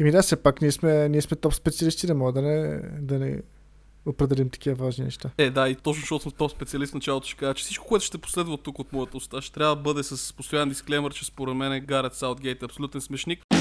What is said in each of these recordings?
Еми да, все пак ние сме, ние сме топ специалисти, не мога да не, да не определим такива важни неща. Е, да, и точно защото съм топ специалист, началото ще кажа, че всичко, което ще последва тук от моята уста, ще трябва да бъде с постоянен дисклеймер, че според мен е Гарет Саутгейт е абсолютен смешник.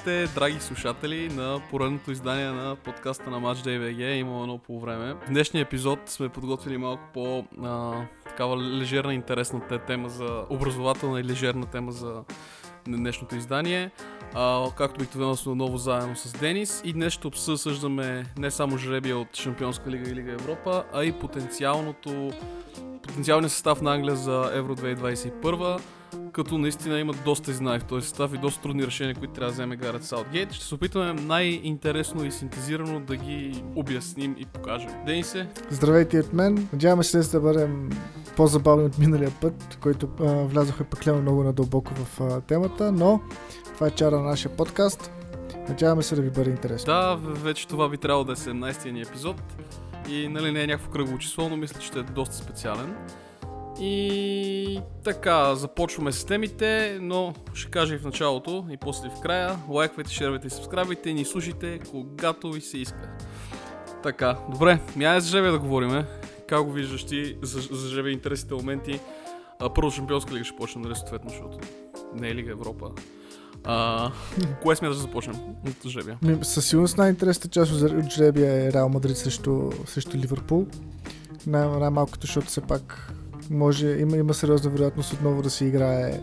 Здравейте, драги слушатели на поредното издание на подкаста на Match DVG. Има едно по време. В днешния епизод сме подготвили малко по а, такава лежерна интересна тема за образователна и лежерна тема за днешното издание. А, както обикновено сме отново заедно с Денис и днес ще обсъждаме не само жребия от Шампионска лига и Лига Европа, а и потенциалното потенциалния състав на Англия за Евро 2021 като наистина имат доста изнай в този състав и доста трудни решения, които трябва да вземе Гарет Саутгейт. Ще се опитаме най-интересно и синтезирано да ги обясним и покажем. Денисе? Здравейте от мен. Надяваме се да бъдем по-забавни от миналия път, който а, влязохме пъклено много надълбоко в а, темата, но това е чара на нашия подкаст. Надяваме се да ви бъде интересно. Да, вече това би трябвало да е 17-ти ни епизод. И нали не е някакво кръгово число, но мисля, че ще е доста специален. И така, започваме с темите, но ще кажа и в началото и после в края. Лайквайте, шервайте и сабскрайбайте и ни слушайте, когато ви се иска. Така, добре, мяе за жребия да говориме. Как го виждаш ти за, за жребия интересните моменти? А, първо Шампионска лига ще почнем, нали, съответно, защото не е Лига Европа. А, кое смяташ да започнем от жребия? Със сигурност най-интересната част от жребия е Реал Мадрид срещу, срещу Ливърпул. Най- най-малкото, защото все пак може, има, има сериозна вероятност отново да се играе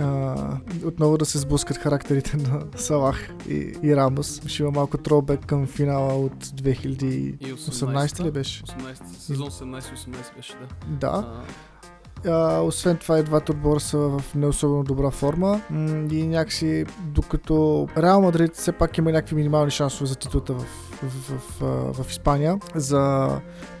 а, отново да се сблъскат характерите на Салах и, и Рамос. Ще има малко тробек към финала от 2018 ли беше? 18, сезон 17-18 беше, да. Да. А, освен това и двата отбора са в не особено добра форма. И някакси докато Реал Мадрид все пак има някакви минимални шансове за титлата в, в, в, в, в Испания, за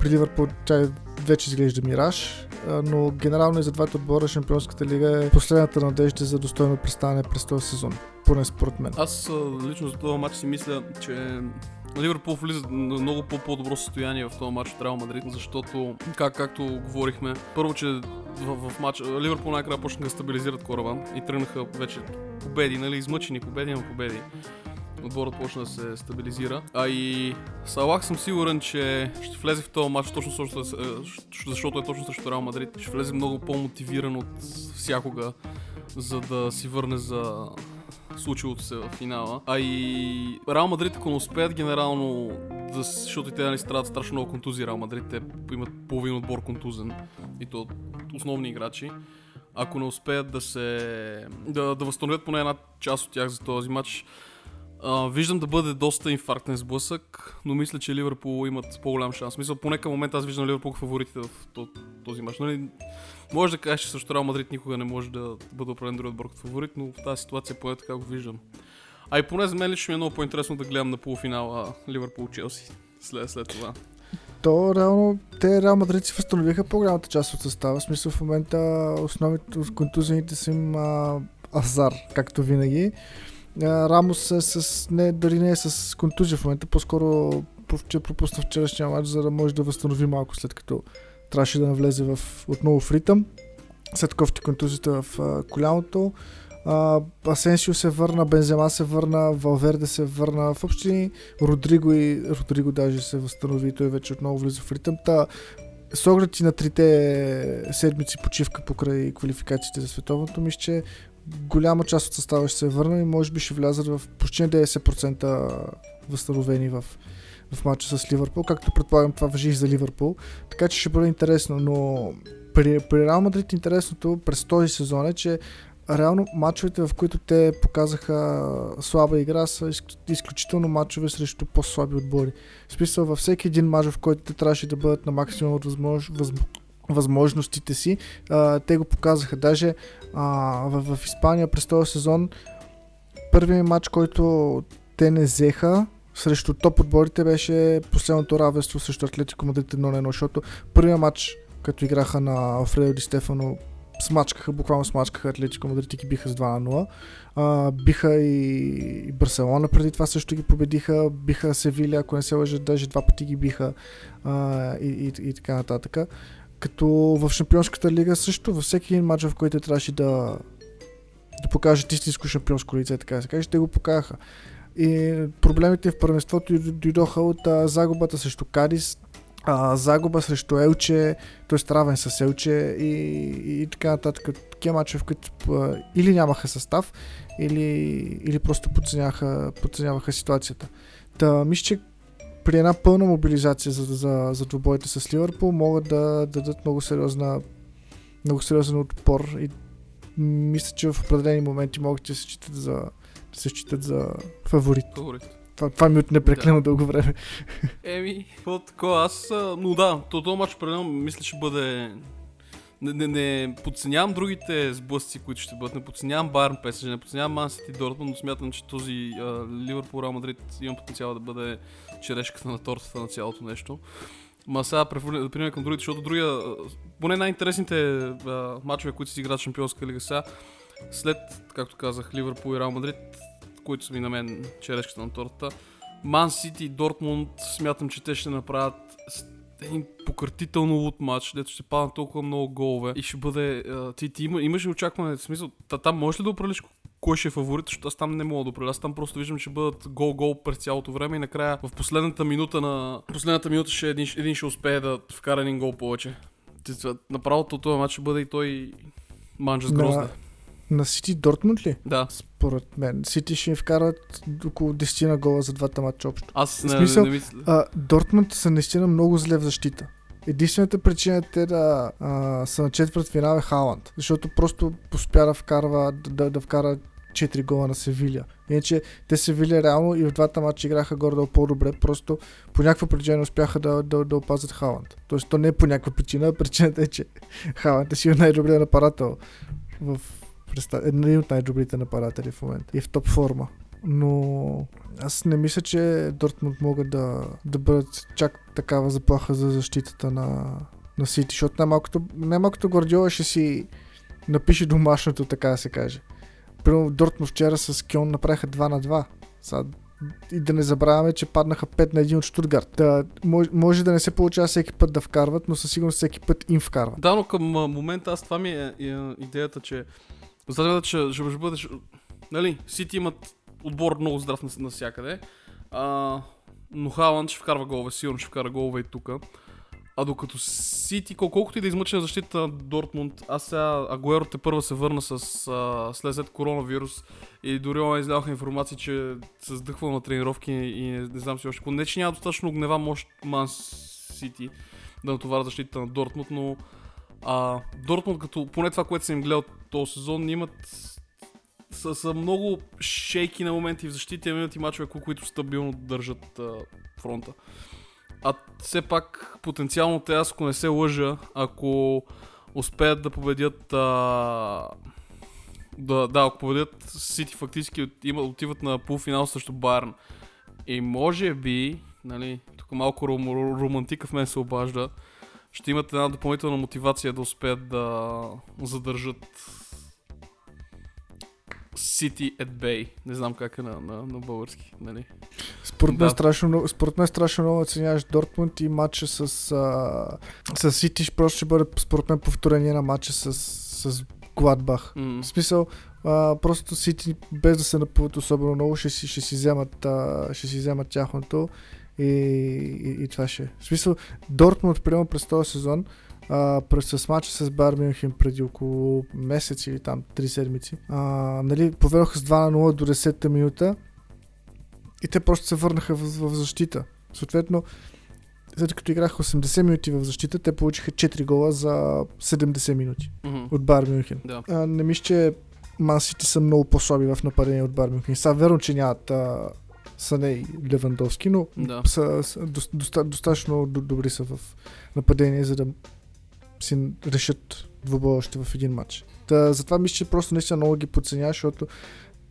при Ливърпул тя вече изглежда мираж, но генерално и за двата отбора Шампионската лига е последната надежда за достойно представяне през този сезон, поне според мен. Аз лично за този матч си мисля, че Ливърпул влиза на много по-добро състояние в този матч от Реал Мадрид, защото, как, както говорихме, първо, че в, в матч Ливърпул най-края почнаха да стабилизират кораба и тръгнаха вече победи, нали, измъчени победи, но победи. Отборът почна да се стабилизира. А и Салах съм сигурен, че ще влезе в този матч точно защото е точно срещу Реал Мадрид. Ще влезе много по-мотивиран от всякога, за да си върне за случилото се в финала. А и Реал Мадрид, ако не успеят генерално, да, защото и те нали страдат страшно много контузии, Реал Мадрид, те имат половин отбор контузен и то основни играчи. Ако не успеят да се да, да възстановят поне една част от тях за този матч, Uh, виждам да бъде доста инфарктен сблъсък, но мисля, че Ливърпул имат по-голям шанс. Мисля, поне към момента аз виждам Ливърпул фаворитите в този матч. Нали, може да кажеш, че също Реал Мадрид никога не може да бъде определен друг отбор като фаворит, но в тази ситуация поне така го виждам. А и поне за мен лично ми е много по-интересно да гледам на полуфинала Ливърпул-Челси след, след това. То реално, те Реал Мадрид си възстановиха по-голямата част от състава. В смисъл в момента основните контузените са им а, азар, както винаги. Рамос е с, не, дали не е с контузия в момента, по-скоро че пропусна вчерашния матч, за да може да възстанови малко след като трябваше да навлезе в, отново в ритъм. След кофти контузията в а, коляното. А, Асенсио се върна, Бензема се върна, Валверде се върна, в общи Родриго и Родриго даже се възстанови, той вече отново влиза в ритъм. Та, с оглед и на трите седмици почивка покрай квалификациите за световното, мисля, че голяма част от състава ще се върна и може би ще влязат в почти 90% възстановени в, в матча с Ливърпул, както предполагам това въжи и за Ливърпул. Така че ще бъде интересно, но при, при Реал Мадрид интересното през този сезон е, че реално матчовете, в които те показаха слаба игра, са изключително матчове срещу по-слаби отбори. В във всеки един матч, в който те трябваше да бъдат на максимум от възмож... възм възможностите си. А, те го показаха. Даже а, в, в Испания през този сезон първият матч, който те не взеха срещу топ отборите беше последното равенство срещу Атлетико Мадрид 1 на 1, защото първият матч, като играха на Алфредо Ди Стефано смачкаха, буквално смачкаха Атлетико Мадрид и ги биха с 2 на 0. А, биха и, и Барселона преди това също ги победиха, биха Севиля, ако не се лъжа, даже два пъти ги биха а, и, и, и така нататък. Като в Шампионската лига също във всеки един матч, в който трябваше да, да покажат истинско шампионско лице, така да се каже, те го покаха. И проблемите в първенството дойдоха от а, загубата срещу Кадис, а, загуба срещу Елче, т.е. равен с Елче и, и, така нататък. Такива мачове, в които или нямаха състав, или, или просто подценяваха, подценяваха ситуацията. Та, мисля, че при една пълна мобилизация за, за, за двубоите с Ливърпул могат да дадат много сериозна много сериозен отпор и мисля, че в определени моменти могат да се считат за, да се считат за фаворит. Фаворит. Това, това ми отне прекалено да. дълго време. Еми, какво такова, аз, но да, този матч определено мисля, че бъде не, не, не подценявам другите сблъсъци, които ще бъдат. Не подценявам Байерн ПСЖ, не подценявам Ман Сити Дортмунд, но смятам, че този Ливърпул Реал Мадрид има потенциал да бъде черешката на тортата на цялото нещо. Ма сега да преминем към другите, защото другия, поне най-интересните а, матчове, които си играят Шампионска лига сега, след, както казах, Ливърпул и Реал Мадрид, които са ми на мен черешката на тортата, Ман Сити и Дортмунд смятам, че те ще направят един пократително лут матч, дето ще паднат толкова много голове и ще бъде... А, ти, ти има, имаш ли очакване, в смисъл, та, там можеш ли да определиш кой ще е фаворит, защото аз там не мога да определя. Аз там просто виждам, че бъдат гол-гол през цялото време и накрая в последната минута на... Последната минута ще един, един ще успее да вкара един гол повече. Направо този матч ще бъде и той манджа с грозда. На Сити Дортмунд ли? Да. Според мен. Сити ще им вкарат около 10 на гола за двата матча общо. Аз не, смисъл, не, не мисля. А, Дортмунд са наистина много зле в защита. Единствената причина те да а, са на четвърт финал е Халанд, защото просто успя да вкарва, да, да вкара 4 гола на Севиля. Иначе те Севиля реално и в двата матча играха горе по-добре, просто по някаква причина успяха да, да, да опазят Халанд. Тоест то не е по някаква причина, а причината е, че Халанд е си най-добрият напарател в един от най-добрите нападатели в момента и в топ форма. Но аз не мисля, че Дортмунд могат да, да бъдат чак такава заплаха за защитата на, на Сити, защото най-малкото, най-малкото Гвардиола ще си напише домашното, така да се каже. Примерно Дортмунд вчера с Кьон направиха 2 на 2. Сега, и да не забравяме, че паднаха 5 на 1 от Штутгарт. Да, може, може да не се получава всеки път да вкарват, но със сигурност всеки път им вкарват. Да, но към момента аз това ми е, е идеята, че Знаете, че ще бъде... Нали, Сити имат отбор много здрав навсякъде. А, но Халанд ще вкарва голове, сигурно ще вкара голове и тук. А докато Сити, колкото и да измъча защита на Дортмунд, аз сега Агуеро те първа се върна с а, след коронавирус и дори он изляха информация, че се сдъхва на тренировки и не, не знам си още. Не, че няма достатъчно гнева мощ Ман Сити да натоваря защита на Дортмунд, но а, Дортмунд, като поне това, което съм им гледал този сезон, имат са, са много шейки на моменти в защита, имат и мачове, които стабилно държат а, фронта. А все пак, потенциално те, аз ако не се лъжа, ако успеят да победят а, да, да, ако победят Сити фактически има, отиват на полуфинал срещу Байерн. И може би, нали, тук малко ром, романтика в мен се обажда, ще имат една допълнителна мотивация да успеят да задържат City at Bay. Не знам как е на, на, на български. Нали? Според мен, да. страшно, според мен страшно много оценяваш Дортмунд и матча с, а, с City просто ще бъде според мен повторение на матча с, с Гладбах. Mm. В смисъл, а, просто Сити без да се напълват особено много ще си, ще си вземат, а, ще си вземат тяхното и, и, и това ще е. В смисъл, Дортмунд, приема през този сезон, а, през с матча с Бар Мюнхен преди около месец или там 3 седмици, а, нали, поведоха с 2 на 0 до 10-та минута и те просто се върнаха в, в защита. Съответно, след като играха 80 минути в защита, те получиха 4 гола за 70 минути mm-hmm. от Бар Мюнхен. Да. А, не мисля, че Мансити са много по-слаби в нападение от Бар Мюнхен. Сега верно, че нямат а, Сане и Левандовски, но да. са, са доста, достатъчно добри са в нападение, за да си решат двубоя още в един матч. Та, затова мисля, че просто наистина много ги подценя, защото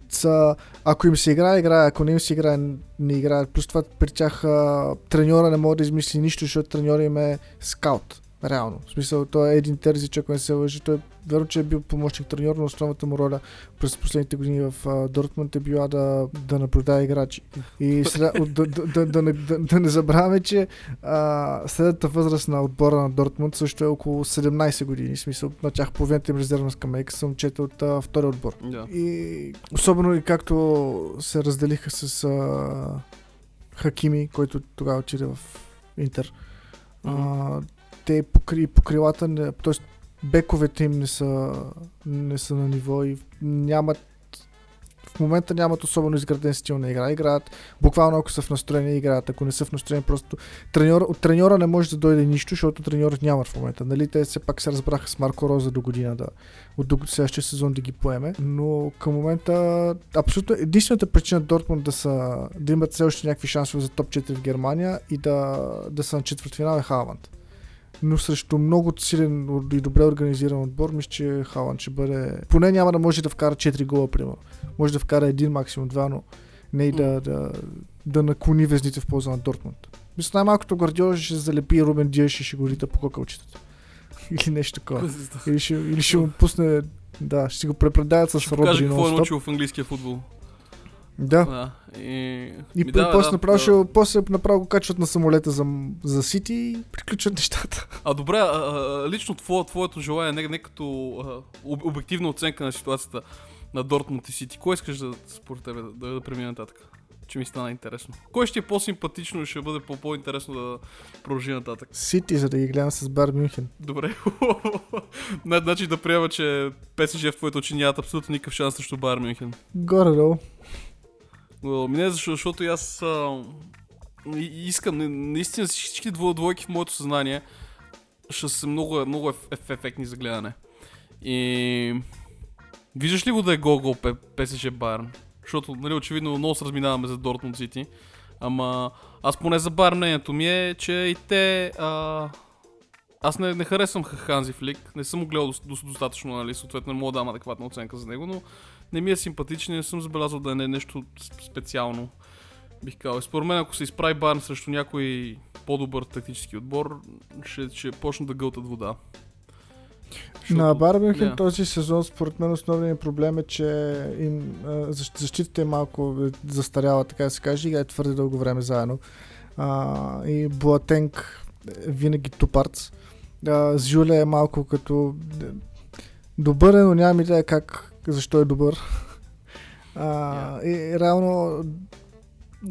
са, ако им се играе, играе, ако не им се играе, не играе. Плюс това при тях а, треньора не може да измисли нищо, защото треньора им е скаут. Реално. В смисъл, той е един Терзич, ако не се лъжи. Той верно, че е бил помощник треньор, но основната му роля през последните години в Дортмунд е била да, да наблюдава играчи. И сред, да, да, да, да, не, да, да не забравяме, че uh, средната възраст на отбора на Дортмунд също е около 17 години. В смисъл, на тях половината им резервна скамейка са момчета от uh, втория отбор. Да. И особено и както се разделиха с uh, Хакими, който тогава отиде в Интер. Uh, те покри, покрилата, т.е. бековете им не са, не са на ниво и нямат в момента нямат особено изграден стил на игра. Играят буквално ако са в настроение играят. Ако не са в настроение, просто треньор, от треньора не може да дойде нищо, защото треньорът няма в момента. Нали, те все пак се разбраха с Марко Роза до година да, от до следващия сезон да ги поеме. Но към момента абсолютно единствената причина Дортмунд да, са, да имат все още някакви шансове за топ 4 в Германия и да, да са на четвъртфинал е Халанд но срещу много силен и добре организиран отбор, мисля, че Халанд ще бъде... Поне няма да може да вкара 4 гола, примерно. Може да вкара един, максимум два, но не и да, да, да наклони везните в полза на Дортмунд. Мисля, най-малкото Гвардиола ще залепи Рубен Диеш и ще го рита по кокълчетата. Или нещо такова. или ще, или ще му пусне... Да, ще го препредават с Ще Родри покаже какво е научил в английския футбол. Да. Да. И, И Ми да, да, после, да, направо, да. ще, после направо го качват на самолета за, за Сити и приключват нещата. А добре, а, а, лично твое, твоето желание, не, не като а, об- обективна оценка на ситуацията на Дортмунд и Сити, кой искаш да, според тебе, да, да, да премине нататък? Че ми стана интересно. Кой ще е по-симпатично и ще бъде по- по-интересно да продължи нататък? Сити, за да ги гледам с Бар Мюнхен. Добре. Значи да приема, че ПСЖ в твоите очи нямат абсолютно никакъв шанс срещу Байер Мюнхен. Горе-долу. Но, ми не, защото, аз а, искам, на- наистина всички дво- двойки в моето съзнание ще са много, много еф, еф, ефектни за гледане. И виждаш ли го да е гол-гол ПСЖ Байерн? Защото, нали, очевидно много се разминаваме за Дортмунд Сити. Ама аз поне за Байерн мнението ми е, че и те... А, аз не, не харесвам Ханзи Флик, не съм го гледал дос- дос- достатъчно, нали, съответно не мога да дам адекватна оценка за него, но не ми е симпатичен и не съм забелязал да е не- нещо с- специално. Бих казал. И Според мен, ако се изправи Барн срещу някой по-добър тактически отбор, ще, ще почнат да гълтат вода. На Бар Мюнхен Да. този сезон, според мен, основният проблем е, че им, защитата е малко е, застаряла, така да се каже, играе твърде дълго време заедно. А, и Буатенг е винаги тупарц. А, Зюле е малко като е, добър е, но нямам идея как, защо е добър. А, и реално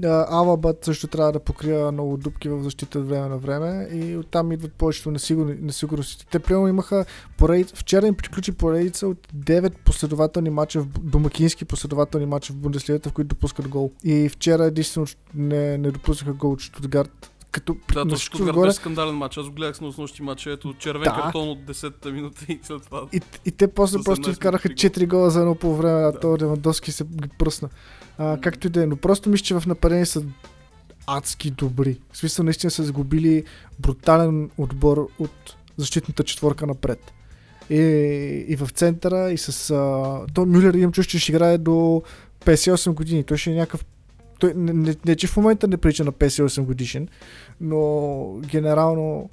а, Алабът също трябва да покрива много дупки в защита от време на време и оттам идват повечето несигурни, несигурности. Те примерно имаха поред... вчера им приключи поредица от 9 последователни мача, в... домакински последователни мача в Бундеслигата, в които допускат гол. И вчера единствено не, не допуснаха гол от Штутгарт. Като Да, на то всичко Штутгарт отгоре- скандален матч. Аз го гледах с нощи матча. Ето червен Да. картон от 10-та минута и след това. И, и те после просто 17 изкараха минути 4 гола за едно по време, а Да. то Левандовски се ги пръсна. А, М. както и да е, но просто мисля, че в нападение са адски добри. В смисъл наистина са сгубили брутален отбор от защитната четворка напред. И, и в центъра, и с... А, то Мюллер имам чувство, че ще играе до 58 години. Той ще е някакъв той, не, не, не, че в момента не прилича на 58 годишен, но генерално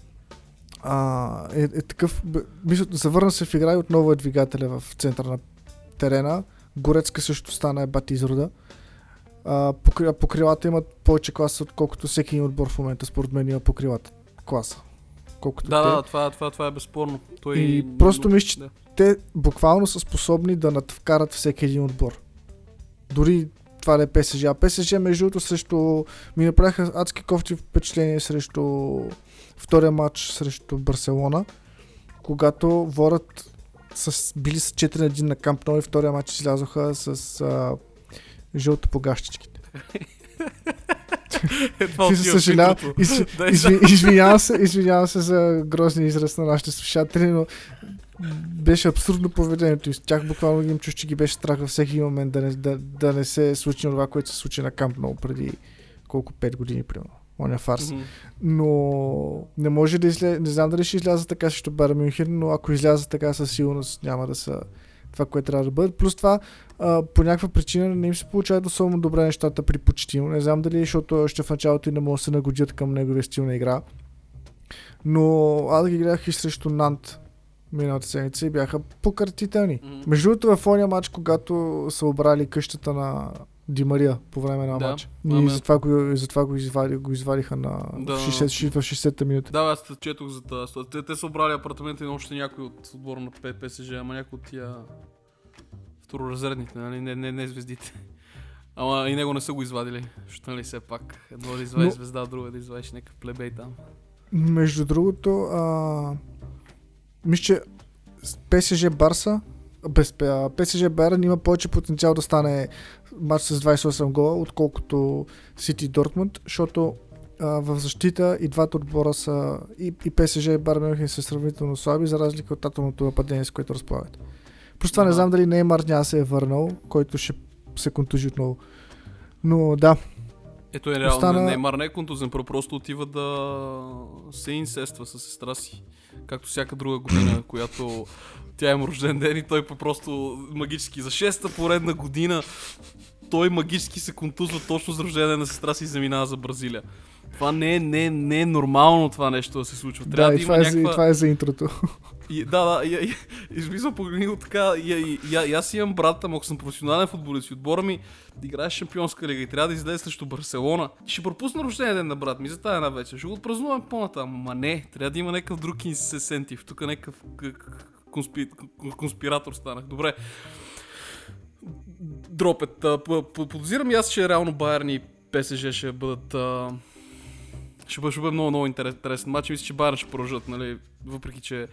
а, е, е такъв... Мисля, завърна се в игра и отново е двигателя в центъра на терена. Горецка също стана е бати изрода. А, покри, а по крилата имат повече класа, отколкото всеки един отбор в момента, според мен има по крилата класа. Колкото Да, те. да, това, това, това е безспорно. Той И просто мисля, че да. те буквално са способни да надвкарат всеки един отбор. Дори това да е ПСЖ. А ПСЖ, между другото, срещу... ми направиха адски кофти впечатление срещу втория матч срещу Барселона, когато ворът с, били с 4 на 1 на Камп Ноу и втория матч излязоха с а, жълто по гащичките. Е, това Ти отива се съжалявам. извинявам се, извинявам се за грозния израз на нашите слушатели, но беше абсурдно поведението. И с тях буквално им чуш, че ги беше страх във всеки момент да не, да, да не се случи това, което се случи на Камп Ноу преди колко 5 години, примерно. Оня фарс. Мгм. Но не може да излезе, не знам дали ще изляза така срещу Бар Мюнхен, но ако изляза така със сигурност няма да са това, което трябва да бъдат. Плюс това, а, по някаква причина не им се получават особено добре нещата при почтимо. Не знам дали, защото още в началото и не могат да се нагодят към неговия стил на игра. Но аз ги гледах и срещу Нант миналата седмица и бяха пократителни. Мгм. Между другото, в ония матч, когато са обрали къщата на Ди Мария по време на Да, матч. ами- И затова го, и затова го, извади, го извадиха на Да. в 60, в 60-та минута. Да, аз четох за тази ситуация. Те, те са обрали апартамента и още някой от отбора на ПСЖ, ама някой от тия второразредните, нали? Не, не, не звездите. Ама и него не са го извадили, защото нали все пак едно да извадиш Но- звезда, друго да извадиш някакъв плебей там. Между другото, а, мисля, че ПСЖ Барса, без ПСЖ Байерн има повече потенциал да стане матч с 28 гола, отколкото Сити Дортмунд, защото а, в защита и двата отбора са и, и ПСЖ и Байерн Мюнхен са сравнително слаби, за разлика от атомното нападение, с което разполагат. Просто това не знам дали Неймар няма се е върнал, който ще се контужи отново. Но да, Ето е реално, Остана-. Неймар не е контузен, про- просто отива да се инсества с сестра си. Както всяка друга година, която тя има рожден ден и той просто магически за шеста поредна година той магически се контузва точно с рожден ден на сестра си и заминава за Бразилия. Това не е, не, е- не е нормално това нещо да се случва. Трябва да, да, и има това, е, за- и някаква... това е за интрото. И, да, да, и, и, и, смисъл погледни го така, и, и, и, и, аз имам брат, ама ако съм професионален футболист и отбора ми играе шампионска лига и трябва да излезе срещу Барселона, ще пропусна рождения ден на брат ми за тази една вечер. Ще го отпразнувам по-натам. Ма не, трябва да има някакъв друг инсесентив. Тук някакъв конспи, конспиратор станах. Добре. Дропет. Подозирам и аз, че реално Байерн и ПСЖ ще бъдат ще бъде, ще бъде много, много интерес- интересен матч. Мисля, че Байерн ще продължат, нали? Въпреки, че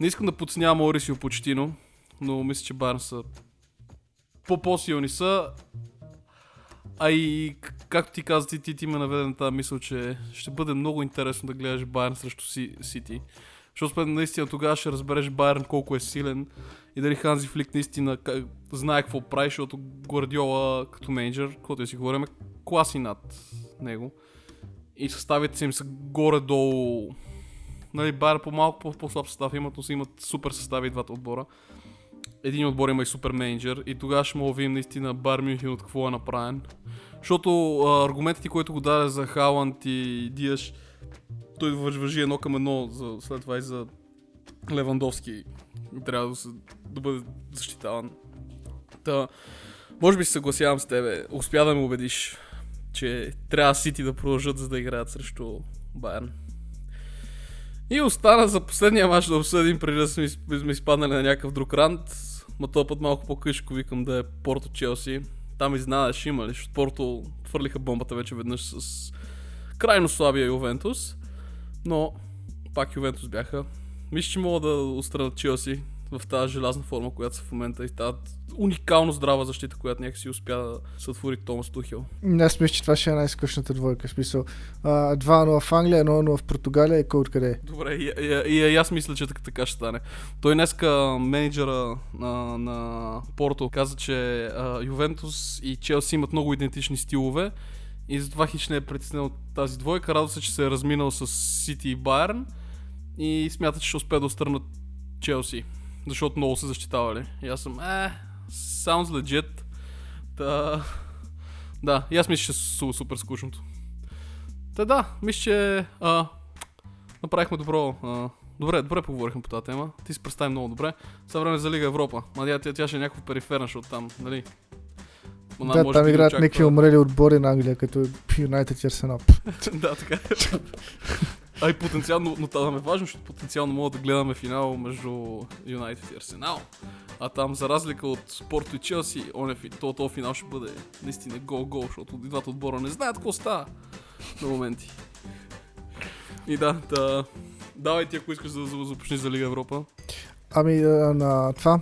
не искам да подценявам Орисио Почтино, но мисля, че Байерн са по по-силни са. А и, както ти каза, ти, ти, ти ме наведе на тази мисъл, че ще бъде много интересно да гледаш Байерн срещу Си, Сити. Защото според наистина тогава ще разбереш Байерн колко е силен и дали Ханзи Флик наистина как, знае какво прави, защото Гвардиола като менеджер, който да си говорим, е класи над него. И съставите им са горе-долу Нали, по-малко по- по-слаб състав имат, но си имат супер състави и двата отбора. Един отбор има и супер менеджер и тогава ще мога видим наистина Бар Мюнхен от какво е направен. Защото а, аргументите, които го даде за Халанд и Диаш, той въж- въжи едно към едно за, след това и за Левандовски. Трябва да, се, да бъде защитаван. Та, може би се съгласявам с тебе. Успя да ме убедиш, че трябва Сити да продължат за да играят срещу Байерн. И остана за последния мач да обсъдим, преди да сме, из- сме изпаднали на някакъв друг рант. Ма този път малко по-къшко викам да е Порто Челси. Там изненадаш има ли, защото Порто твърлиха бомбата вече веднъж с крайно слабия Ювентус. Но пак Ювентус бяха. Мисля, че мога да отстранят Челси в тази желязна форма, която са в момента и тази уникално здрава защита, която някакси успя да сътвори Томас Тухел. Аз мисля, че това ще е най-скъчната двойка. Смисъл, а, 2-0 в Англия, 1-0 в Португалия и кой откъде е. Добре, и, и, и, и аз мисля, че така, така ще стане. Той днеска менеджера на, на Порто каза, че а, Ювентус и Челси имат много идентични стилове и затова хич не е притеснен от тази двойка. Радва се, че се е разминал с Сити и Байерн и смята, че ще успее да отстърнат Челси, защото много се защитавали. И аз съм, е, sounds legit. Та... Да, и аз мисля, че е су- супер скучното. Та да, мисля, че а, направихме добро. А, добре, добре поговорихме по тази тема. Ти си представи много добре. Сега време за Лига Европа. Ма тя, тя, ще е някаква периферна, защото там, нали? Ма, Да, може там би играят някакви умрели отбори на Англия, като Юнайтед и Арсенал. да, така. А и потенциално, но това е важно, защото потенциално мога да гледаме финал между Юнайтед и Арсенал. А там, за разлика от Спорто и Челси, то, то финал ще бъде наистина гол-гол, защото и двата отбора не знаят какво става на моменти. И да, да. Давай ти, ако искаш да започнеш за Лига Европа. Ами на това.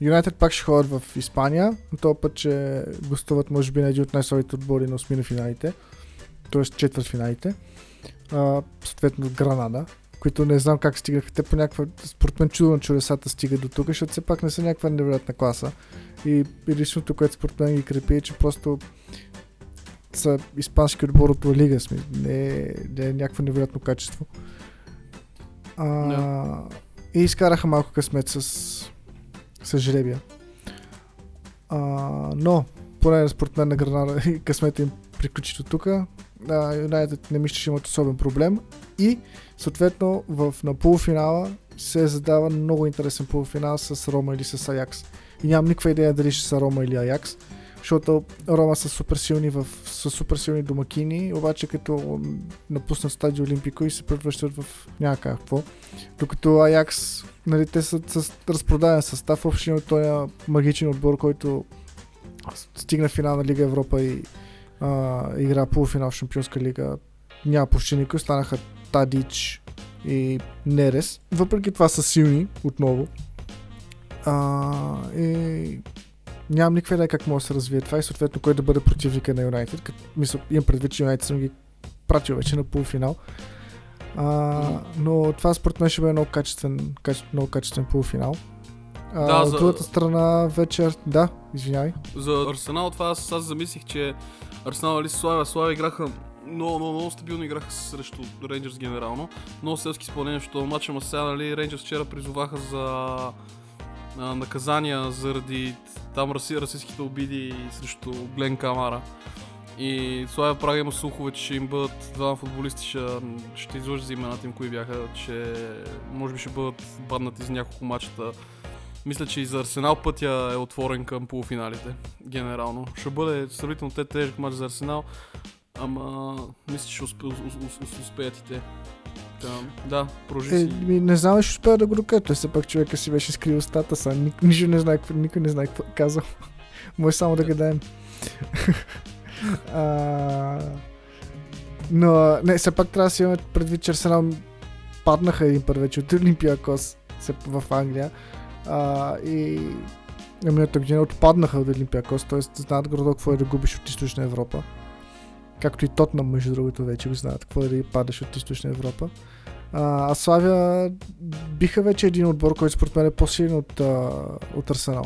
Юнайтед пак ще ходят в Испания, но този път ще гостуват може би на един от най-слабите отбори на осмина финалите, т.е. четвърт финалите. А, съответно Гранада, които не знам как стигаха. Те по някаква, според мен чудо на чудесата стигат до тук, защото все пак не са някаква невероятна класа. И единственото, което според мен ги крепи е, че просто са испански отбор от Лига, сме. Не, не е някакво невероятно качество. А, Да. И изкараха малко късмет с, с жребия. А, но, поне според мен на Гранада и късмета им приключи до тук. Юнайтед не мисля, че имат особен проблем. И съответно в, на полуфинала се задава много интересен полуфинал с Рома или с Аякс. И нямам никаква идея дали ще са Рома или Аякс, защото Рома са супер силни, в, са супер силни домакини, обаче като напуснат стадио Олимпико и се превръщат в някакъв какво. Докато Аякс, нали, те са с разпродаден състав, въобще от този магичен отбор, който стигна финал на Лига Европа и а, игра полуфинал в Шампионска лига. Няма почти никой, останаха Тадич и Нерес. Въпреки това са силни отново. А, и нямам никаква идея как може да се развие това и съответно кой да бъде противника на Юнайтед. Мисля, имам предвид, че Юнайтед съм ги пратил вече на полуфинал. А, но това според мен ще бъде много качествен, качествен, много качествен полуфинал. А, Да, от за- другата страна вечер... Да, извинявай. За Арсенал това аз, аз замислих, че Арсенал нали Славя, Славя играха много, много, много стабилно играха срещу Рейнджерс генерално. Много селски изпълнения, защото матча ма сега, нали, Рейнджерс вчера призоваха за а, наказания заради там раси, расистските обиди срещу Глен Камара. И Славя Прага има слухове, че ще им бъдат двама футболисти, ще, ще излъжа за имената им, кои бяха, че може би ще бъдат баднати за няколко мачета. Мисля, че и за Арсенал пътя е отворен към полуфиналите, генерално. Ще бъде сравнително те тежък матч за Арсенал, ама мисля, че ще успе, ус- ус- ус- успеят и те. Да, продължи Е, си. ми, не знам, ще успея да го докажа. Той все пак човека си беше скрил устата са. Ник, нищо не знае, какво- никой не знае какво е казал. Може само да гадаем. а, но, не, все пак трябва да си имаме предвид, че Арсенал паднаха един път вече от Олимпиакос в Англия. А, и на миналата година отпаднаха от Олимпиакос, т.е. знаят горе какво е да губиш от Източна Европа. Както и Тотнам, между другото, вече го знаят какво е да падаш от Източна Европа. А, а Славя биха вече един отбор, който според мен е по-силен от, а, от Арсенал.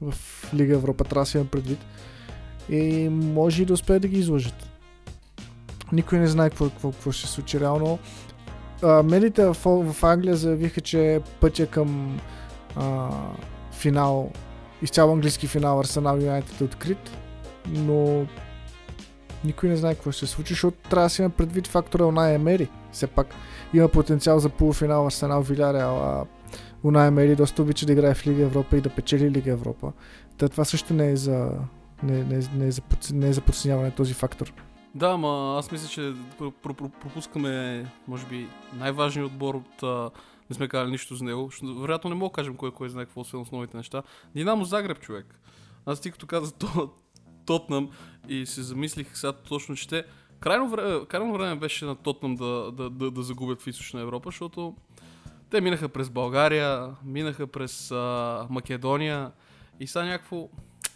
В Лига Европа трябва да си имам предвид. И може и да успеят да ги излъжат. Никой не знае какво, какво, какво ще се случи реално. А, медиите в, в Англия заявиха, че пътя към финал, изцяло английски финал Арсенал Юнайтед е открит, но никой не знае какво ще се случи, защото трябва да си има предвид фактора Унай Емери. Все пак има потенциал за полуфинал Арсенал Виляреал, а Унай Емери доста обича да играе в Лига Европа и да печели Лига Европа. Та това също не е за, не, не, не, е за, не е за подценяване този фактор. Да, ама аз мисля, че пр- пр- пр- пропускаме, може би, най-важният отбор от... Не сме казали нищо за него. Защото, вероятно не мога да кажем кой кой знае какво освен основните неща. Динамо Загреб, човек. Аз ти като каза то, Тотнам и се замислих сега точно, че те... Крайно време, крайно време беше на Тотнам да, да, да, да загубят в Източна Европа, защото те минаха през България, минаха през а, Македония и сега някакво...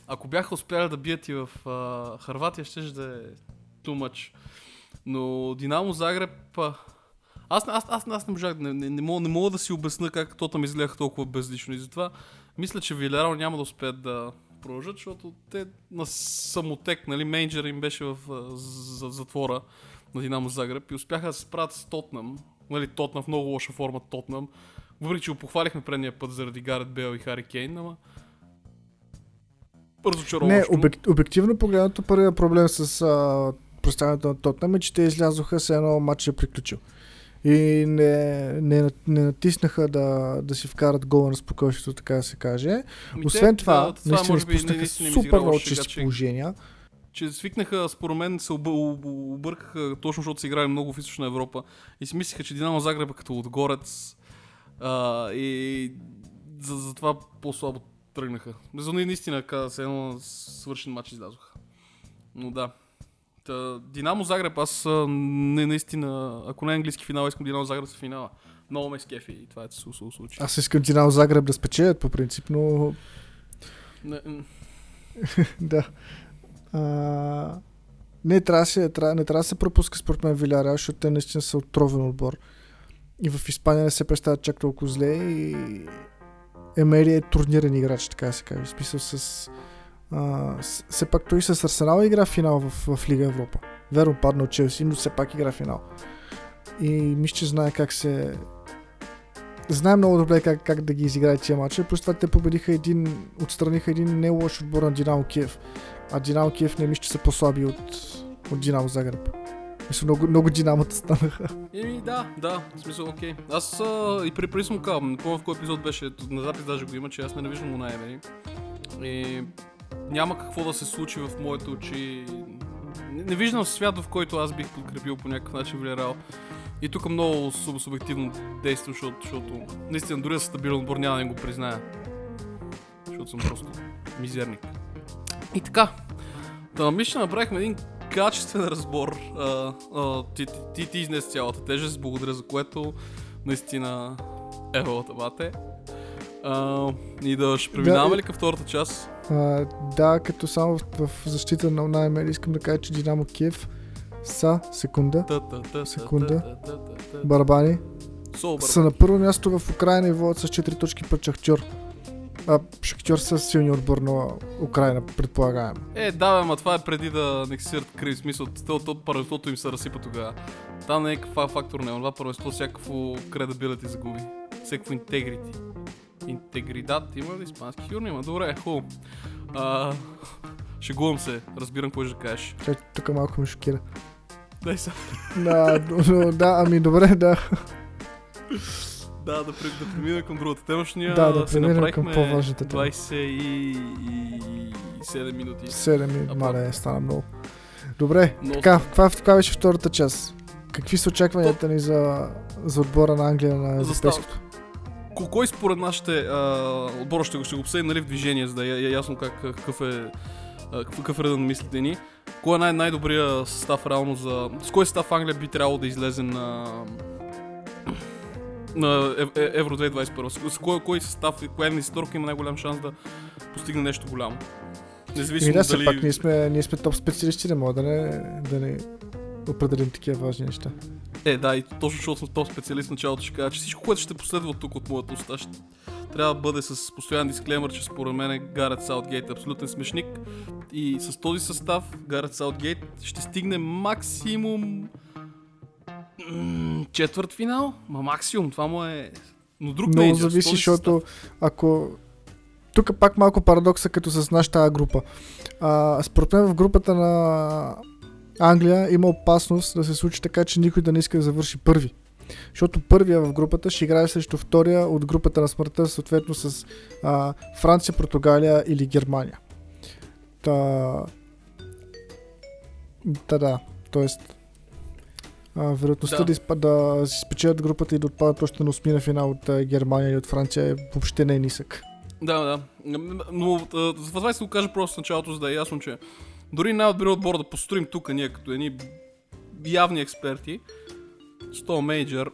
Ако бяха успяли да бият и в а, Харватия, ще да е too much. Но Динамо Загреб... а, Аз, аз, аз, аз не можах, не, не, не, мога, не мога да си обясна как Тотам изгледаха толкова безлично и затова мисля, че Вилерал няма да успеят да продължат, защото те на самотек, нали, менеджер им беше в за, затвора на Динамо Загреб и успяха да се справят с Тотнам. Нали, Тотнам в много лоша форма Тотнам. Въпреки, че го похвалихме предния път заради Гарет Бел и Хари Кейн, ама Не, обек, обективно погледнато първият проблем с представянето на Тотнам е, че те излязоха с едно матч е приключил. И не, не, не натиснаха да, да си вкарат гол на спокойствието, така да се каже. Ами Освен те, това, да, наистина изпуснаха наистина им супер много чисти положения. че свикнаха, според мен, се объ... объ- объркаха точно, защото са играли много в Източна Европа и си мислиха, че Динамо Загреб е като отгорец а, и за, за това по-слабо тръгнаха. За ние наистина, каза се, едно свършен матч излязоха. Но да. Та, Динамо Загреб, аз не наистина, ако не е английски финал, искам Динамо Загреб в финала. Много ме скефи и това е се случи. Аз искам Динамо Загреб да спечелят по принцип, но Не, да. А, не, трябва се, трябва, не трябва да се пропуска според мен Виляреал, защото те наистина са отровен отбор. И в Испания не се представят чак толкова зле и Емери е турнирен играч, така се каже. В смисъл с... Все пак той с Арсенал игра финал в, в Лига Европа. Верно падна от Челси, но все пак игра финал. И мисля, че знае как се... Знае много добре как, как да ги изиграе тия матча. Плюс това те победиха един, отстраниха един не лош отбор на Динамо Киев. А Динамо Киев не мисля, че са по-слаби от, от Динамо Загреб. Мисля, много, много динамата станаха. Еми, да, да, в смисъл, окей. Аз а, и при съм казвам, не помня в кой епизод беше, на запис даже го има, че аз ненавиждам Унай Емери. И няма какво да се случи в моите очи. Не, не виждам свят, в който аз бих подкрепил по някакъв начин Вилерал. И тук много суб- субективно действам, защото, защото наистина дори да стабилен отбор няма да го призная. Защото съм просто мизерник. И така. Та, мисля, че направихме един качествен разбор. А, а, ти, ти, ти, ти изнес цялата тежест, благодаря за което. Наистина евалата бате. А, и да ще преминаваме Да, ли към втората част? А, да, като само в, в защита на Унай искам да кажа, че Динамо Киев са, секунда. Секунда. барабани, са на първо място в Украина и водят с 4 точки пред Шахтьор. А, Шахтьор са силни отбор на Украина, предполагаем. Е, да, бе, ма това е преди да анексират Крим, смисъл, то, то първенството им се разсипа тогава. Там не е каква фактор не, това първенство всякакво credibility загуби. Всякакво integrity. Интегридат, има ли испански хюрни? Има, добре, хубаво. Шегувам се, разбирам какво ще кажеш. Чай, тук малко ме шокира. Дай са. Да, да, ами добре, да. Да, да, да преминем към другата тема. Ще ние Да, да си преминем към направихме по-важната тема. 27 минути. 7 ми, А, мале, стана много. Добре, Но- така, каква, каква беше втората част? Какви са очакванията ни за, за отбора на Англия на европейското? Ко- Кой според нас ще, а, отбора ще го, ще го обсъдим нали, в движение, за да е е ясно как, какъв е какъв, редът на мислите ни. Кой е най- най-добрия състав реално за... С кой състав Англия би трябвало да излезе на... на Е- Евро 2021? С- кой, кой състав, и коя инвеститорка има най-голям шанс да постигне нещо голямо? Независимо да, дали... пак ние сме, ние сме топ специалисти, не мога да не, да не определим такива важни неща. Е, да, и точно защото съм топ специалист в началото ще кажа, че всичко, което ще последва тук от моята уста, ще трябва да бъде с постоянен дисклеймър, че според мен Гарет Саутгейт е абсолютен смешник. И с този състав Гарет Саутгейт ще стигне максимум четвърт финал. Ма максимум, това му е... Но друг Много мейджор, зависи, защото ако... Тук пак малко парадокса като с нашата група. А, според мен в групата на Англия има опасност да се случи така, че никой да не иска да завърши първи. Защото първия в групата ще играе срещу втория от групата на смъртта, съответно с а, Франция, Португалия или Германия. Та... Та да, тоест а, вероятността Да. да, изпа, да си спечелят групата и да отпадат още на осмина финал от а, Германия или от Франция е въобще не е нисък. Да, да. Но това ще го кажа просто в началото, за да е ясно, че дори най-добрият отбор да построим тук ние като едни явни експерти, с този мейджор,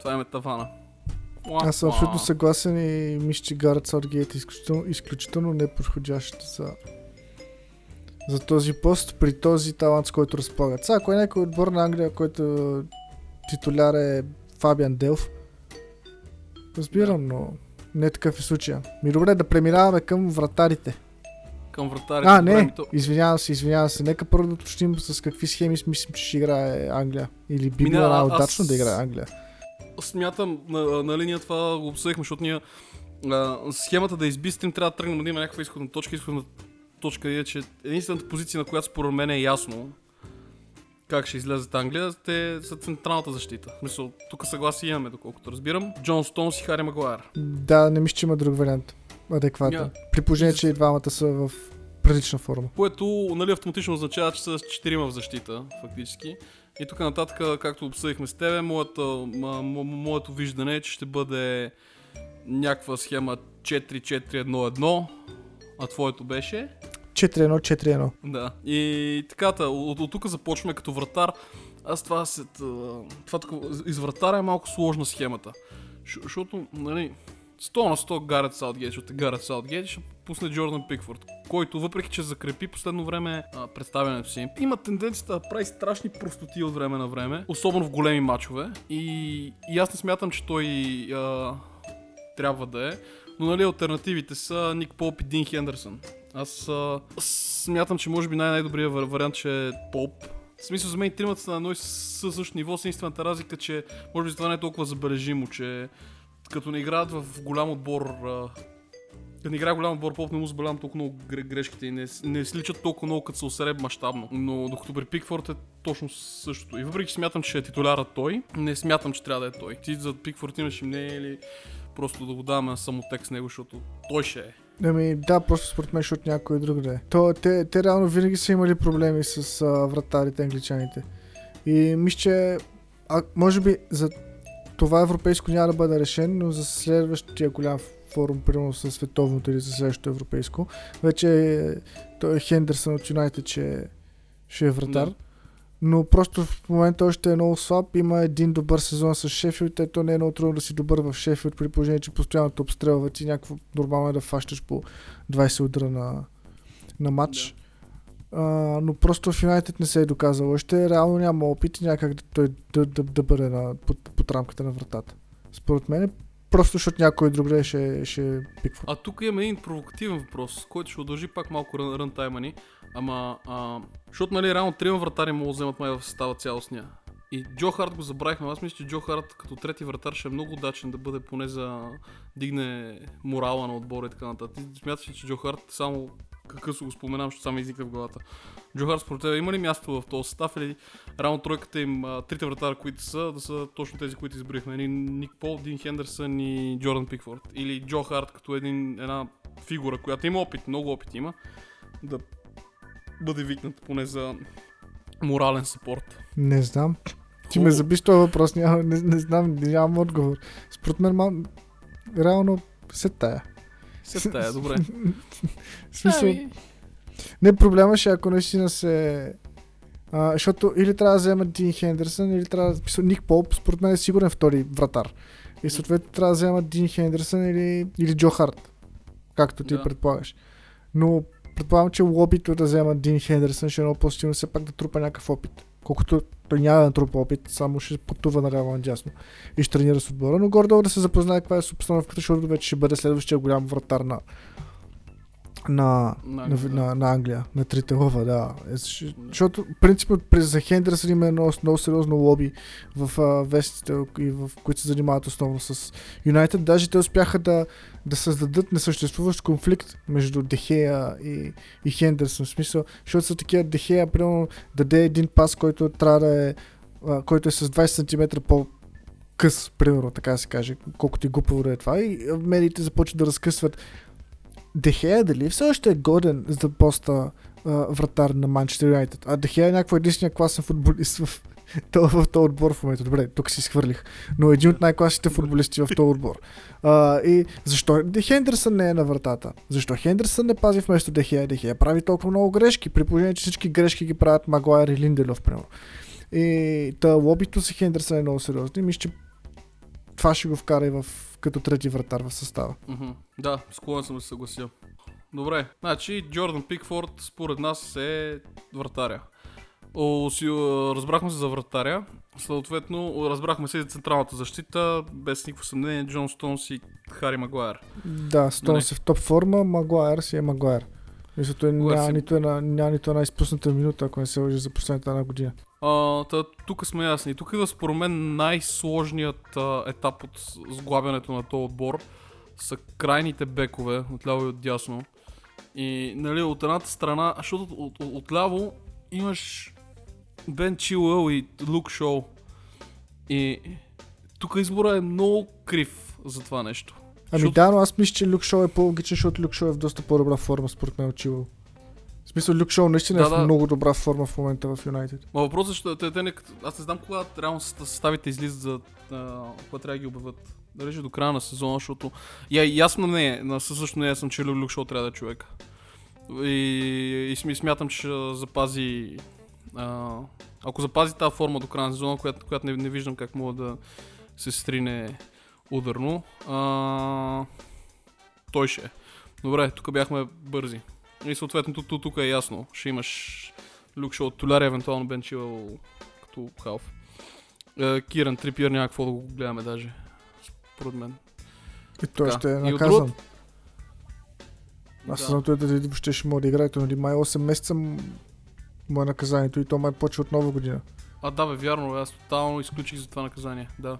това е тавана. Аз съм абсолютно съгласен и мисля, че Гарът Саутгейт е изключително, изключително неподходящ за, за този пост при този талант, с който разполагат. Сега, ако е някой отбор на Англия, който титуляр е Фабиан Делф, разбирам, но не такъв е случая. Ми добре да преминаваме към вратарите. Към вратарите. А, не, ми то- извинявам се, извинявам се. Нека първо да уточним с какви схеми мислим, че ще играе Англия. Или би Ми, било не, а- най-удачно аз- да играе Англия. Смятам, на, на линия това го обсъдихме, защото ние а, схемата да избистрим, трябва да тръгнем да има някаква изходна точка. Изходна точка е, че единствената позиция, на която според мен е ясно как ще излезат Англия, те са централната защита. В смисъл, тук съгласие имаме, доколкото разбирам. Джон Стоунс и Хари Магуайр. Да, не мисля, че има друг вариант. Адекватен. Ня. При положение, че и двамата са в прилична форма. Което нали, автоматично означава, че са с четирима в защита, фактически. И тук нататък, както обсъдихме с тебе, моята, моето виждане е, че ще бъде някаква схема 4-4-1-1, а твоето беше? 4-1-4-1. Да. И така, та, от, от тук започваме като вратар. Аз това, се, т- това тук, из вратара е малко сложна схемата. Защото, нали, 100 на 100 Гарет Саутгейт, защото Гарет Саутгейт ще пусне Джордан Пикфорд, който въпреки, че закрепи последно време а, представянето си, има тенденцията да прави страшни простоти от време на време, особено в големи матчове. И, и аз не смятам, че той а, трябва да е. Но нали, альтернативите са Ник Поп и Дин Хендерсън. Аз а, смятам, че може би най-най-добрият вър- вариант ще е Поп. В смисъл за мен тримата са на едно и със същото ниво, с единствената разлика, че може би това не е толкова забележимо, че като не играят в голям отбор Като не играе голям отбор, Поп не му забелявам толкова много грешките и не, не сличат толкова много, като се осреб мащабно. Но докато при Пикфорд е точно същото. И въпреки че смятам, че е титуляра той, не смятам, че трябва да е той. Ти за Пикфорд имаш мнение или просто да го даваме на самотек с него, защото той ще е. Ами да, просто според мен, защото някой друг да е. То, те, те реално винаги са имали проблеми с а, вратарите англичаните. И мисля, че а, може би за това европейско няма да бъде решен, но за следващия голям форум, примерно с световното или за следващото европейско, вече той е Хендерсън от Юнайтед, че ще е вратар. Да. Но просто в момента още е много слаб. Има един добър сезон с Шефилд. Ето не е много трудно да си добър в Шефилд, при положение, че постоянно те обстрелват и някакво нормално е да фащаш по 20 удара на, на матч. Да. А, но просто в Юнайтед не се е доказал. Още реално няма опит някак да, той да, да, да бъде на, под, под рамката на вратата. Според мен просто защото някой друг ще, ще пиква. А тук има един провокативен въпрос, който ще удължи пак малко рън, рънтайма ни. Ама, а, защото нали реално трима вратари могат да вземат май в състава цялостния. И Джо Харт го забравихме. Аз мисля, че Джо Харт като трети вратар ще е много удачен да бъде поне за дигне морала на отбора и така нататък. Смяташ ли, че Джо Харт само какъв го споменам, защото само изникна в главата. Джо Харт според тебе има ли място в този състав или рано тройката им, трите вратара, които са, да са точно тези, които избрихме? Ник Пол, Дин Хендерсън и Джордан Пикфорд. Или Джо Харт като един, една фигура, която има опит, много опит има, да бъде викнат поне за морален съпорт. Не знам. Ти ме забиш този въпрос, няма, не, не знам, нямам отговор. Според мен, мал... реално се тая. Се тая, добре. смисъл, ами... не проблема ще ако наистина се... А, защото или трябва да вземат Дин Хендерсън, или трябва да... Писал, Ник Поп, според мен е сигурен втори вратар. И съответно трябва да вземат Дин Хендерсън или, или Джо Харт. Както ти да. предполагаш. Но предполагам, че лобито да взема Дин Хендерсън ще е много по-силно все пак да трупа някакъв опит. Колкото той няма да натрупа опит, само ще пътува на ляво дясно и ще тренира с отбора, но гордо да се запознае каква е обстановката, защото вече ще бъде следващия голям вратар на, на, на, на, на, на Англия, на трите лова, да. Е, защото, принципно, за Хендерсън има едно много сериозно лоби в а, вестите, и в, които се занимават основно с Юнайтед. Даже те успяха да, да създадат несъществуващ конфликт между Дехея и, и Хендерсън. В смисъл, защото са такива Дехея, примерно, даде един пас, който трябва да е, който е с 20 см по, къс, примерно, така се каже, колкото и глупаво да е това. И медиите започват да разкъсват Дехея дали все още е годен за поста uh, вратар на Манчестър Юнайтед? А Дехея е някакво единствения класен футболист в, в този отбор в момента. Добре, тук си изхвърлих. Но един от най-класните футболисти в този отбор. Uh, и защо Хендерсън не е на вратата? Защо Хендерсън не пази вместо Дехея? Дехея прави толкова много грешки, при положение, че всички грешки ги правят Магуайер и Линделев, примерно. И та лобито си Хендерсън е много сериозно. И мисля, че това ще го вкара и в като трети вратар в състава. Mm-hmm. Да, склонен съм да се съглася. Добре, значи Джордан Пикфорд според нас е вратаря. О, си, разбрахме се за вратаря. Съответно, разбрахме се за централната защита, без никакво съмнение, Джон Стоунс и Хари Магуайер. Да, Стоунс е в топ форма, Магуайер си е Магуайер. Мисля, няма, си... нито една, няма нито една изпусната минута, ако не се лъжи за последната една година. А, тук сме ясни. Тук идва според мен най-сложният а, етап от сглабянето на този отбор са крайните бекове, отляво и отдясно. И нали, от едната страна, защото от, от, от, отляво имаш Бен Чилъл и Лук Шоу. И тук избора е много крив за това нещо. Ами защото... да, но аз мисля, че Люк Шоу е по-логичен, защото Люк Шоу е в доста по-добра форма според мен от Чилъл. Смисъл, Люк Шоу наистина да, е в да. много добра форма в момента в Юнайтед. Ма въпросът е, че те, те не, аз не знам кога реално съставите излизат за кога трябва да ги обявят. Дали до края на сезона, защото... Я, ясно не е, на също не е съм, че Люк Шоу трябва да е човек. И, и смятам, че запази... А, ако запази тази форма до края на сезона, която, която не, не виждам как мога да се стрине ударно, а, той ще е. Добре, тук бяхме бързи. И съответно тук, е ясно. Ще имаш Люк Шоу, Толяри, евентуално Бен Чил като халф. Е, Киран Трипиер няма какво да го гледаме даже. Според мен. И той ще е наказан. Аз да. съм той да въобще ще може да играе, нали май 8 месеца му е наказанието и то май почва от нова година. А да бе, вярно, аз тотално изключих за това наказание, да.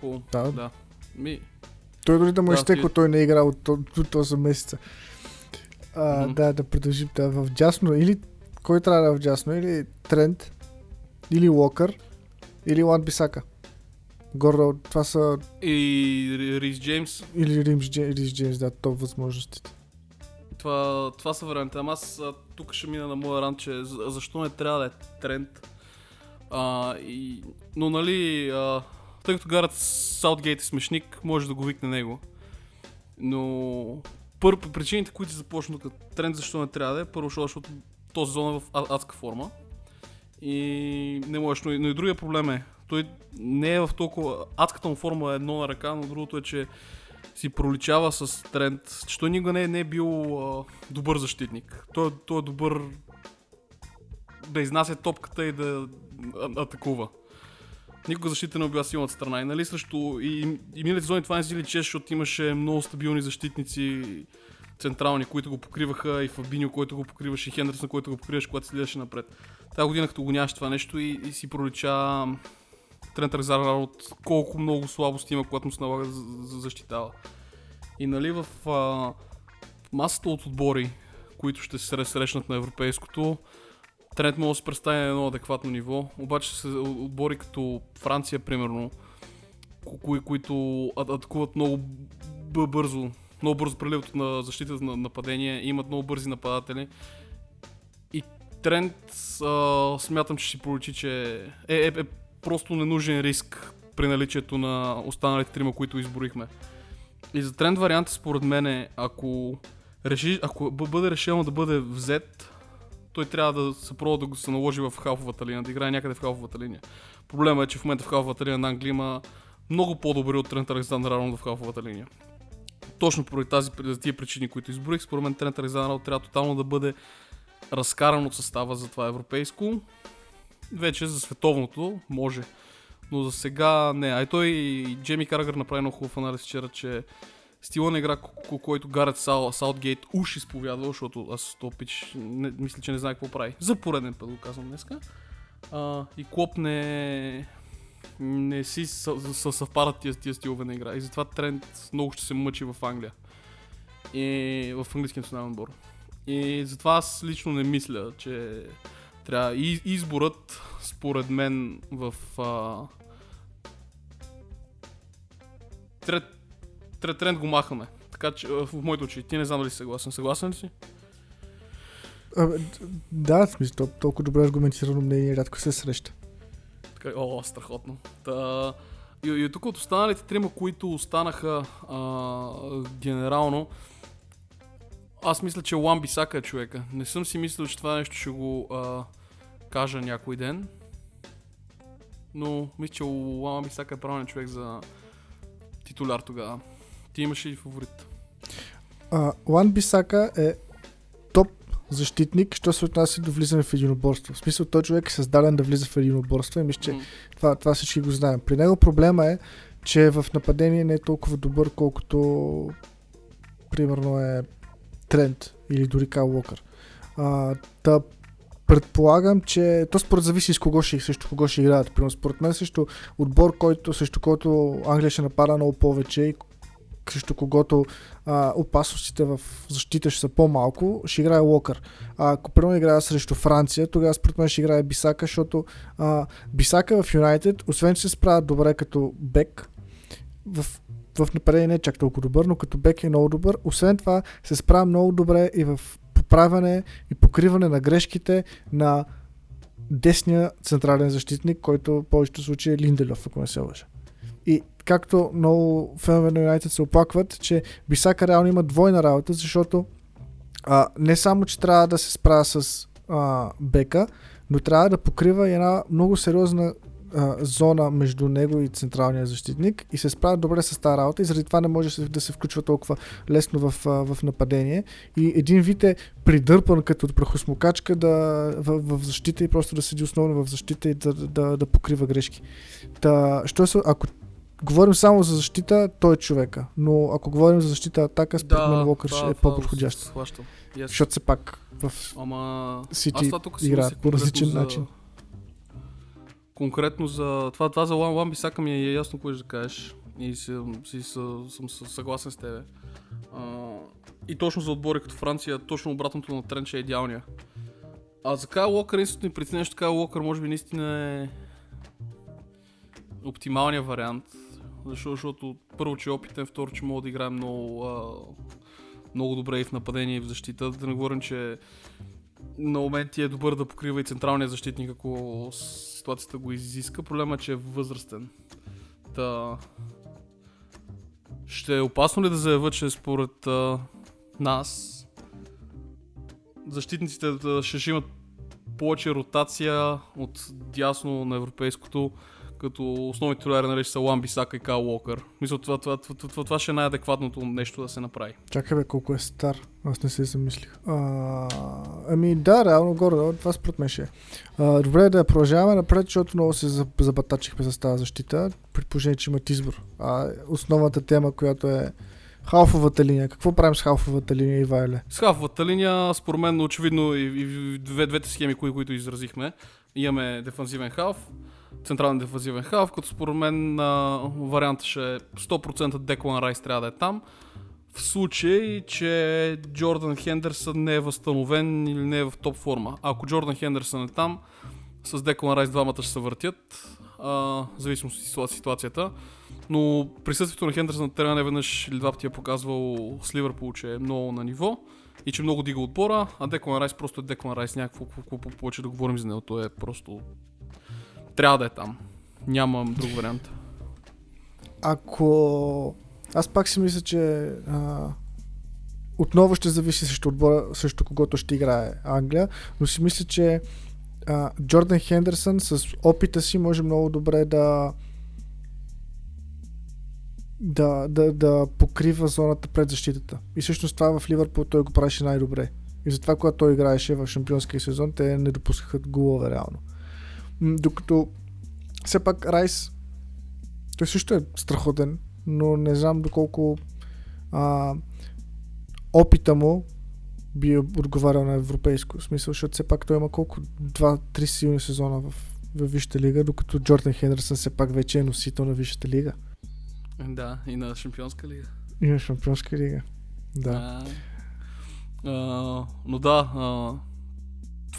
Хубаво, да. да. Ми, Той дори да му Да, изтекло, ти- той не е играл от, от, от 8 месеца. А, Мгм. Да, да продължим. Да, в дясно или кой трябва да е в дясно? Или Трент, или Уокър, или Лан Бисака. Горе, това са И Ри- Рис Джеймс, или Римс, Рис Джеймс, да, топ възможностите. това, това са варианти. Ама аз тук ще мина на моя ран, че за- защо не трябва да е тренд. А, и, но нали, а, тъй като гарат Саутгейт е смешник, може да го викне него. Но първо причините, които започна като тренд, защо не трябва да е, първо защото този сезон е в адска форма. И не можеш, но и, но и другия проблем е, той не е в толкова... Адската му форма е едно на ръка, но другото е, че си проличава с тренд, че той никога не е, не е бил а, добър защитник. Той, той е добър да изнася топката и да атакува. Никога защита не била силната страна. И нали срещу... И, и миналите сезони това не си личеше, защото имаше много стабилни защитници централни, които го покриваха и Фабиньо, който го покриваше, и Хендерсон, който го покриваше, когато следеше напред. Тази година, като го нямаше това нещо и, и си пролича Трент Резарнар от колко много слабости има, когато му се налага за- защитава. И нали в а, масата от отбори, които ще се срещнат на европейското, Трент може да се представи на едно адекватно ниво, обаче се отбори като Франция, примерно, ко- кои, които атакуват много бързо, много бързо преливат на защитата на нападение, имат много бързи нападатели. И Трент а, смятам, че ще си проличи, че е, е, е просто ненужен риск при наличието на останалите трима, които изборихме. И за тренд варианта според мен е, ако, реши, ако бъ- бъде решено да бъде взет, той трябва да се пробва да го се наложи в халфовата линия, да играе някъде в халфовата линия. Проблема е, че в момента в халфовата линия на Англия има много по-добри от Трент Александър Арнолд в халфовата линия. Точно поради тази, за тия причини, които изборих, според мен Трент Александър Арнолд трябва тотално да бъде разкаран от състава за това европейско. Вече за световното може. Но за сега не. А той и Джейми Карагър направи много хубав анализ вчера, че стила на игра, ко- ко- който Гарет Сал, Саутгейт уж изповядва, защото аз то пич, не, мисля, че не знае какво прави. За пореден път го казвам днеска. А, и Клоп не, не си съ- съ- съвпадат тия, тия стилове на игра. И затова тренд много ще се мъчи в Англия. И в английския национален отбор. И затова аз лично не мисля, че трябва. И изборът, според мен, в. А... Трет, тренд го махаме. Така че а, в моите очи. Ти не знам дали си съгласен. Съгласен ли си? Д- да, в смисъл, тол- толкова добре аргументирано мнение рядко се среща. Така, о, страхотно. Та, и, и тук от останалите трима, които останаха а, генерално, аз мисля, че Ламби Сака е човека. Не съм си мислил, че това нещо ще го а, кажа някой ден. Но мисля, че Ламби Сака е правилен човек за титуляр тогава. Ти имаш ли фаворит? Лан Бисака е топ защитник, що се отнася до влизане в единоборство. В смисъл, той човек е създаден да влиза в единоборство и мисля, че М, това, това всички го знаем. При него проблема е, че в нападение не е толкова добър, колкото примерно е Трент или дори Кайл Уокър. А, та предполагам, че то според зависи с кого ще, срещу кого ще играят. Примерно според мен срещу отбор, който, срещу който Англия ще напада много повече и срещу когото а, опасностите в защита ще са по-малко, ще играе Локър. А, ако примерно играе срещу Франция, тогава според мен ще играе Бисака, защото а, Бисака в Юнайтед, освен че се справя добре като бек, в, в нападение не е чак толкова добър, но като бек е много добър. Освен това се справя много добре и в поправяне и покриване на грешките на десния централен защитник, който в повечето случаи е Линделев, ако не се лъжа. И както много фенове на Юнайтед се оплакват, че Бисака реално има двойна работа, защото а, не само, че трябва да се справя с а, бека, но трябва да покрива една много сериозна а, зона между него и централния защитник и се справя добре с тази работа и заради това не може да се, включва толкова лесно в, а, в нападение и един вид е придърпан като прахосмокачка да, в, в защита и просто да седи основно в защита и да, да, да покрива грешки. Та, що се, ако говорим само за защита, той е човека. Но ако говорим за защита атака, според мен Локър ще е по-подходящ. Yes. Защото все пак в Ама... Сити си мислех по различен конкретно начин. Конкретно за... Това, това за Лам Ламби Сака ми е ясно кое ще да кажеш. И съм, си, съм, съм съгласен с тебе. А, и точно за отбори като Франция, точно обратното на Тренча е идеалния. А за Кайл Локър, истинно ни преценя, че Кайл Локър може би наистина е оптималният вариант. Защо, защото първо, че е опитен, второ, че мога да играе много, а, много добре и в нападение и в защита. Да не говорим, че на моменти е добър да покрива и централния защитник, ако ситуацията го изиска. Проблема е, че е възрастен. Та... Ще е опасно ли да заявя, че според а, нас защитниците ще имат повече ротация от дясно на европейското като основните титуляри нали, са Ламби, Сака и Кал Уокър. Мисля, това, това, това, това, това ще е най-адекватното нещо да се направи. Чакай бе, колко е стар. Аз не се замислих. А, ами да, реално горе, това според мен ще е. А, добре да продължаваме напред, защото много се забатачихме с тази защита, при положение, че имат избор. А, основната тема, която е Халфовата линия. Какво правим с халфовата линия, Ивайле? С халфовата линия, според мен, очевидно и, и две, двете схеми, кои, които изразихме. Имаме дефанзивен халф, централен дефазивен халф, като според мен а, вариантът ще е 100% Деклан Райс трябва да е там. В случай, че Джордан Хендерсън не е възстановен или не е в топ форма. Ако Джордан Хендерсън е там, с Деклан Райс двамата ще се въртят, а, зависимо от ситуацията. Но присъствието на Хендерсън на терена веднъж или два пъти е показвал с Ливърпул, че е много на ниво и че много дига отбора, а Деклан Райс просто е Деклан Райс, някакво повече да говорим за него, то е просто трябва да е там. Нямам друг вариант. Ако... Аз пак си мисля, че а... отново ще зависи срещу отбора, срещу когото ще играе Англия, но си мисля, че а, Джордан Хендерсън с опита си може много добре да да, да, да покрива зоната пред защитата. И всъщност това в Ливърпул той го правеше най-добре. И затова, когато той играеше в шампионския сезон, те не допускаха голове реално. Докато все пак Райс той също е страхотен, но не знам доколко а, опита му би отговарял на европейско в смисъл, защото все пак той има колко 2-3 силни сезона в, в Висшата лига, докато Джордан Хендерсън все пак вече е носител на Висшата лига. Да, и на Шампионска лига. И на Шампионска лига. Да. А, а, но да, а,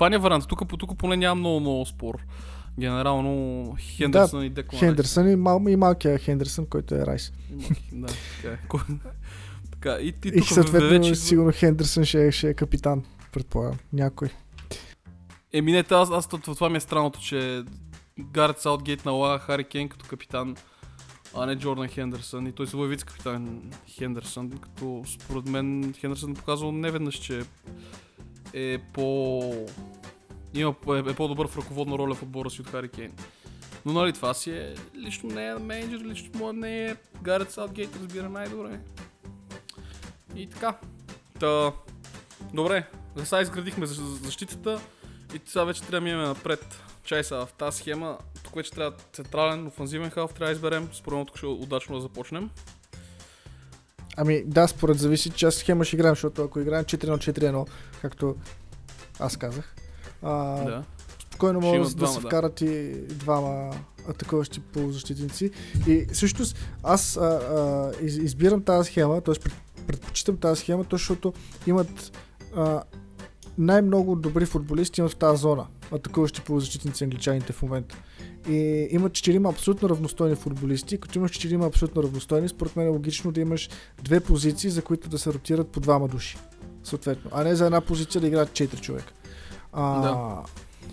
това не е вариант. Тук, тук поне няма много, много спор. Генерално Хендерсън да, и Деклан Хендерсън и, мал, и малкия Хендерсън, който е Райс. да, така е. така, и, и, и съответно вече... сигурно Хендерсън ще, е, ще е капитан, предполагам. Някой. Еми не, аз, аз това ми е странното, че Гарет Саутгейт налага Хари Кен като капитан, а не Джордан Хендерсън. И той се вице капитан Хендерсън, като според мен Хендерсън показал неведнъж, че е по... Има, е, по-добър в ръководна роля в отбора си от Хари Кейн. Но нали това си е лично не е менеджер, лично му не е Гарет Саутгейт, разбира най-добре. И така. Та, добре, за сега изградихме защитата и сега вече трябва да минем напред. Чай са в тази схема. Тук вече трябва централен, офанзивен халф, трябва да изберем. Според мен ще е удачно да започнем. Ами да, според зависи, че аз схема ще играем, защото ако играем 4 на 4-1, както аз казах, а, да. спокойно могат да, да се вкарат и двама атакуващи полузащитници. И всъщност аз а, а, из, избирам тази схема, т.е. предпочитам тази схема, защото имат а, най-много добри футболисти имат в тази зона, атакуващи полузащитници англичаните в момента. И имат четирима абсолютно равностойни футболисти. Като имаш четирима абсолютно равностойни, според мен е логично да имаш две позиции, за които да се ротират по двама души. Съответно. А не за една позиция да играят четири човека. А, да.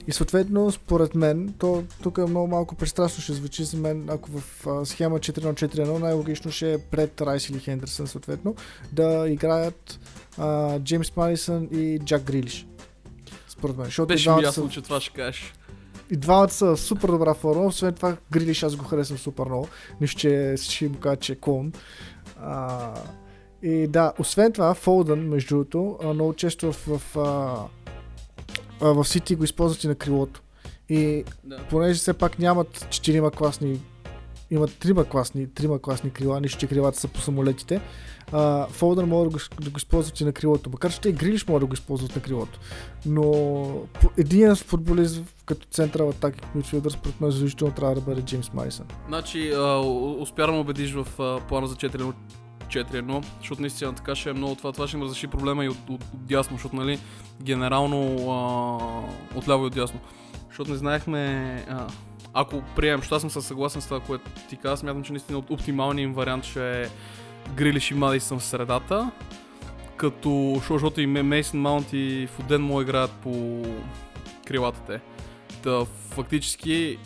И съответно, според мен, то тук е много малко пристрастно ще звучи за мен, ако в а, схема 4 на 4 1 най-логично ще е пред Райс или Хендерсън, съответно, да играят а, Джеймс Малисън и Джак Грилиш. Според мен. Защото Беше ми ясно, са... че това ще кажеш. И двамата са супер добра форма, освен това Грилиш аз го харесвам супер много. Нищо, че ще му кажа, че е клон. А, и да, освен това, Фолдън, между другото, много често в, в, в, в Сити го използват и на крилото. И да. понеже все пак нямат четирима класни има трима класни, трима класни крила, нищо, че крилата са по самолетите. А, Фолдър може да го, да го използват и на крилото, макар че те Грилиш може да го използват на крилото. Но един футболист като централ атаки мидфилдър, според мен задължително трябва да бъде Джеймс Майсън. Значи, успя да ме убедиш в а, плана за 4 4-1, защото наистина така ще е много това. Това ще им разреши проблема и от, от, от дясно, защото нали, генерално а, отляво и от дясно. Защото не знаехме, ако приемем, защото аз съм съгласен с това, което ти каза, смятам, че наистина оптималният им вариант ще е Грилиш и Мадисън в средата, като защото и Мейсън Маунт и Фуден му играят по крилата те. Та, фактически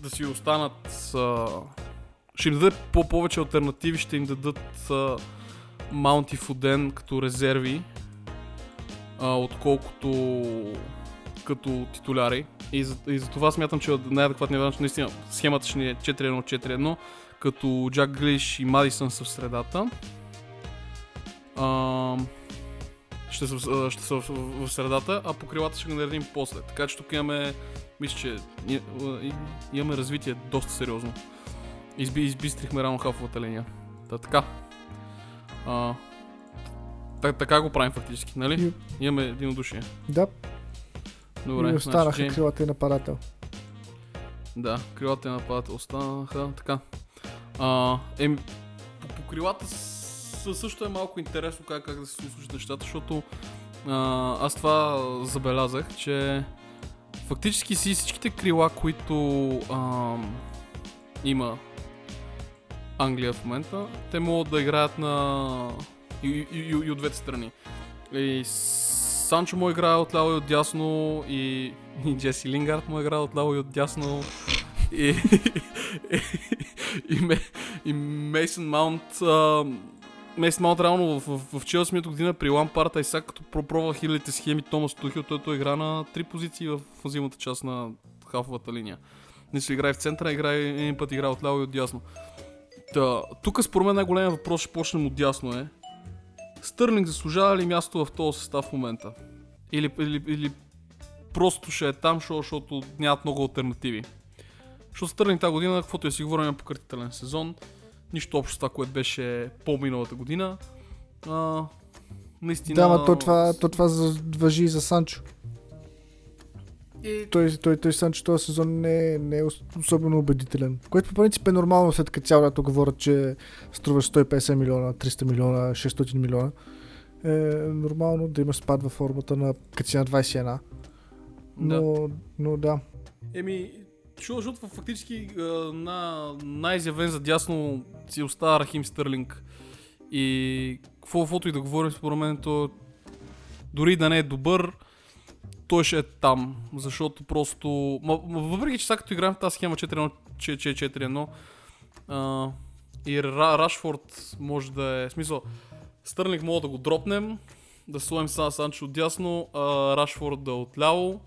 да си останат с... Ще им даде по-повече альтернативи, ще им дадат Маунт и Фуден като резерви, а, отколкото като титуляри. И за, и за това смятам, че най-адекватният вариант, наистина схемата ще ни е 4-1-4-1, като Джак Глиш и Мадисън са в средата. А, ще са, ще са в, в, в средата, а по крилата ще ги наредим после. Така че тук имаме, мисля, че имаме развитие доста сериозно. Изби, избистрихме рано хафовата линия. Та, така. А, так, така го правим фактически, нали? И... Имаме единодушие. Да. Добре. И останаха значи, крилата и нападател. Да, крилата и нападател останаха. Така. А, ем, по, по крилата също е малко интересно как, как да се случат нещата, защото а, аз това забелязах, че фактически си всичките крила, които а, има Англия в момента, те могат да играят на и, и, и, и от двете страни. И Санчо му играе от ляво и от дясно и, и Джеси Лингард му играе от ляво и от дясно и, и, и, и Мейсън Маунт Мейсън Маунт реално в, в, в Челси година при Лампарта и сега като пропробва хилядите схеми Томас Тухил, той, той игра на три позиции в зимата част на хафовата линия. Си играе в центъра, играе един път играе от ляво и от дясно. Та, тук според мен най-големият въпрос ще почнем от дясно е. Стърлинг заслужава ли място в този състав в момента? Или, или, или просто ще е там, защото нямат много альтернативи. Защото Стърлинг тази година, каквото е си говорим пократителен сезон, нищо общо с това, което беше по-миналата година. А, наистина... Да, но то това, то това въжи и за Санчо. И... Той, той, той Санчо този сезон не, не е особено убедителен. Което по принцип е нормално, след като цяло лято говорят, че струва 150 милиона, 300 милиона, 600 милиона. Е нормално да има спад във формата на като на 21. Но да. но да. Еми, защото фактически на най-изявен за дясно си остава Рахим Стърлинг. И каквото и да говорим, според мен, то дори да не е добър, той ще е там, защото просто... въпреки, че сега като играем в тази схема 4-1, и Рашфорд може да е... В смисъл, Стърлинг мога да го дропнем, да слоем Сан Санчо отдясно, а Рашфорд да е отляво.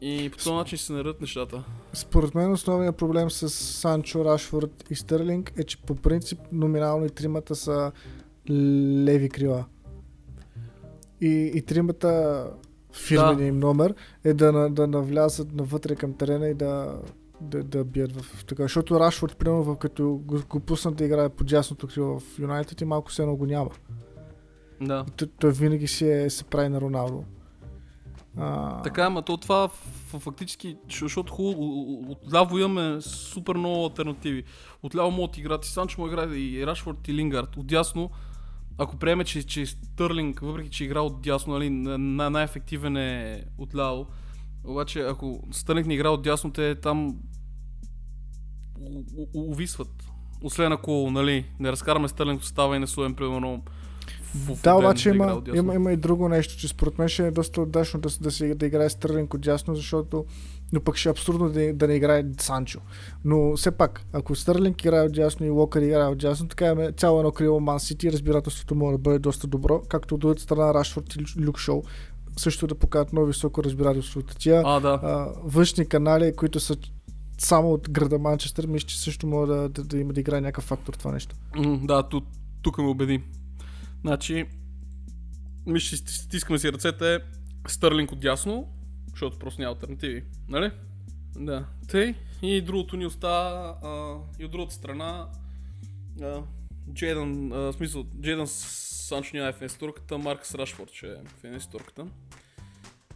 И по този начин се наредят нещата. Според мен основният проблем с Санчо, Рашфорд и Стърлинг е, че по принцип номинално и тримата са леви крила. И, и тримата фирмения да. им номер е да, да навлязат навътре към терена и да, да, да бият в така. Защото Рашфорд, примерно, като го, го пуснат да играе по дясното крило в Юнайтед и малко се едно го няма. Да. Той, той винаги си е, се прави на Роналдо. А... Така, ама то това фактически, защото хубаво, отляво имаме супер много альтернативи. Отляво могат да играят и Санчо му играе и Рашфорд и Лингард. Отдясно ако приеме, че, че Стърлинг, въпреки че игра от дясно, нали, най- най-ефективен е отляво, обаче ако Стърлинг не игра от дясно, те там увисват. Освен ако нали, не разкараме Стърлинг от става и не суем, примерно, в, да, обаче има, има, има и друго нещо, че според мен ще е доста удачно да, да, да, да играе Стърлинг от дясно, защото но пък ще е абсурдно да, да не играе Санчо. Но все пак, ако Стърлинг играе от дясно и Локър играе от дясно, така е цяло едно крило Ман Сити, разбирателството може да бъде доста добро, както от другата страна Рашфорд и Люк Шоу също да покажат много високо разбирателство. Тия а, да. а, външни канали, които са само от града Манчестър, мисля, че също може да, да, да има да играе някакъв фактор това нещо. Mm, да, тук, тук ме убеди. Значи, мисля, стискаме си ръцете Стърлинг от дясно, защото просто няма альтернативи, нали? Да. Тъй. И другото ни остава а, и от другата страна а, Джейдън, а, смисъл, Джейдън Санчо няма е в инстурката, Маркс Рашфорд ще е в инстурката.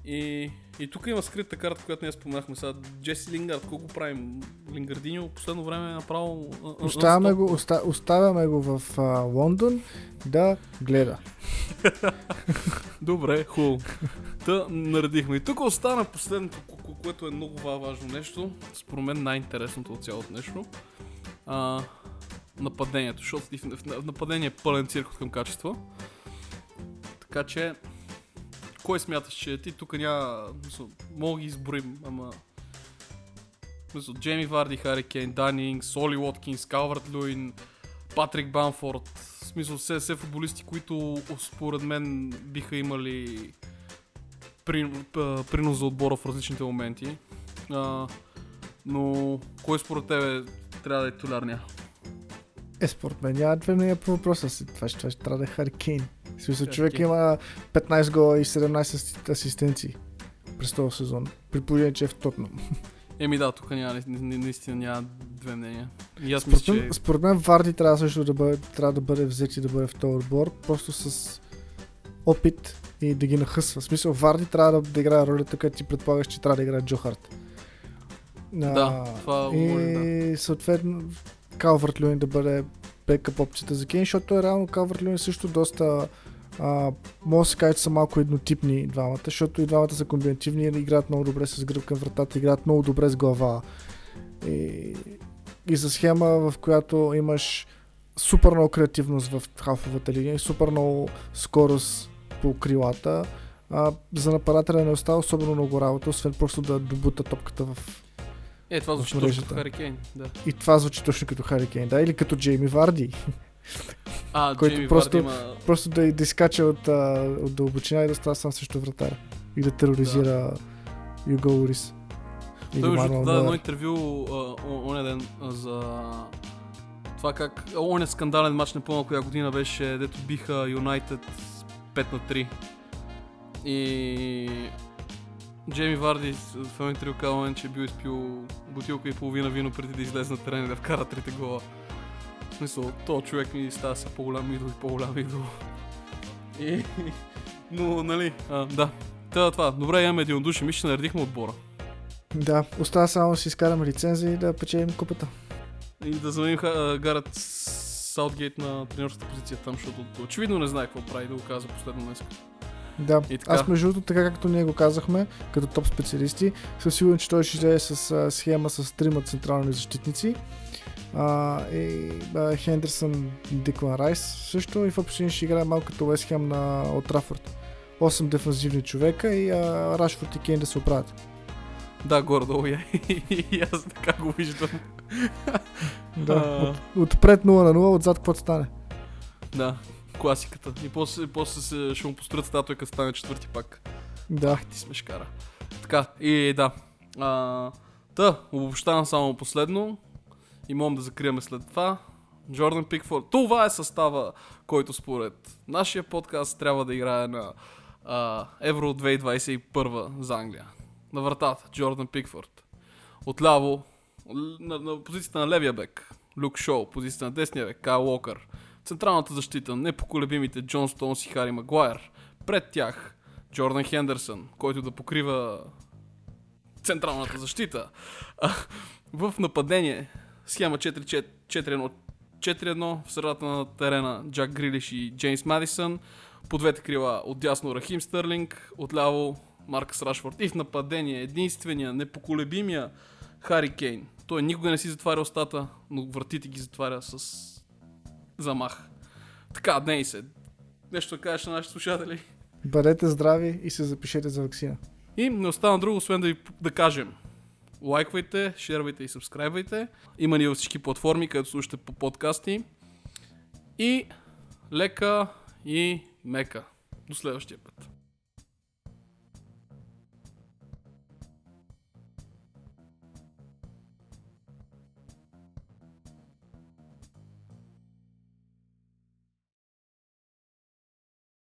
И, и тук има скрита карта, която ние споменахме сега. Джеси Лингард, колко го правим? Лингардиньо последно време е направо... Оставяме го, оста, оставяме го в а, Лондон да гледа. Добре, хубаво. Та наредихме. И тук остана последното, ко- ко- което е много ва- важно нещо. Според мен най-интересното от цялото нещо. А, нападението, защото в, нападение е пълен цирк от към качество. Така че, кой смяташ, че ти тук няма... Мога ги изброим, ама... Мисъл, Джейми Варди, Хари Кейн, Дани Инг, Соли Уоткинс, Калвард Луин, Патрик Банфорд, в смисъл все, все футболисти, които според мен биха имали при, принос за отбора в различните моменти. А, но кой според тебе трябва да е титулярния? Е, според мен няма две мнения по въпроса си. Това, ще- това ще трябва да е Хари Кейн. В смисъл, Хари човек има 15 гола и 17 аси- асистенции през този сезон. При положение, че е в Тотнам. Еми да, тук няма, на- на- наистина няма две мнения. И аз Според мисля, че... според мен Варди трябва също да бъде, трябва да бъде взет и да бъде в този отбор, просто с опит и да ги нахъсва. В смисъл, Варди трябва да, да играе ролята, където ти предполагаш, че трябва да играе Джо Харт. Да, това и говорим, съответно Калвард Люин да бъде бекъп опцията за Кейн, защото е реално Калвард Люин също доста а, може да се каже, че са малко еднотипни двамата, защото и двамата са комбинативни, играят много добре с гръб към вратата, играят много добре с глава. И, и за схема, в която имаш супер много креативност в халфовата линия и супер много скорост по крилата, а, за нападателя не остава особено много работа, освен просто да добута топката в Е, това звучи точно като Хари Кейн. Да. и това звучи точно като Хари Кейн, да, или като Джейми Варди. А, Който Джейми просто- Варди има... Просто да, да изкача от, а, от дълбочина и да става сам срещу вратаря. И да тероризира Юго Лорис. Или Той между даде едно интервю оня ден за това как оня скандален матч на пълна коя година беше, дето биха Юнайтед 5 на 3. И Джейми Варди в едно интервю казва, че е бил изпил бутилка и половина вино преди да излезе на терен и да вкара трите гола. В смисъл, то човек ми става са по-голям идол и по-голям идол. И... Но, нали, а, да. Та, това. Добре, имаме единодушие. Мисля, че наредихме отбора. Да, остава само да си изкараме лицензия и да печелим купата. И да заменим Гарет Саутгейт на тренерската позиция там, защото очевидно не знае какво прави да го каза последно днес. Да, И така. аз между другото, така както ние го казахме, като топ специалисти, съм сигурен, че той ще излезе с а, схема с трима централни защитници. А, и а, Хендерсън, Диклан Райс също и в общини ще играе малко като Хем на Трафорд. 8 дефанзивни човека и а, Рашфорд и Кейн да се оправят. Да, горе-долу я. И аз така го виждам. Да, от, отпред 0 на 0, отзад какво стане. Да, класиката. И после, после се, ще му построят статуя, стане четвърти пак. Да, Ти сме шкара. Така, и да. А, та, обобщавам само последно. И можем да закриеме след това. Джордан Пикфорд. Това е състава, който според нашия подкаст трябва да играе на а, Евро 2021 за Англия. На вратата Джордан Пикфорд. Отляво на, на позицията на левия бек Люк Шоу, позицията на десния бек Кайл Уокър. Централната защита непоколебимите Джон Стоунс и Хари Магуайер. Пред тях Джордан Хендерсън, който да покрива централната защита. В нападение схема 4-4-1 4-1 в средата на терена Джак Грилиш и Джеймс Мадисън. По двете крила отдясно Рахим Стърлинг, отляво Маркъс Рашфорд. И в нападение единствения, непоколебимия Хари Кейн. Той никога не си затваря устата, но вратите ги затваря с замах. Така, дней се. Нещо да кажеш на нашите слушатели? бъдете здрави и се запишете за вакцина. И не остана друго, освен да ви да кажем. Лайквайте, шервайте и сабскрайбвайте. Има ни във всички платформи, където слушате по подкасти. И лека и мека. До следващия път.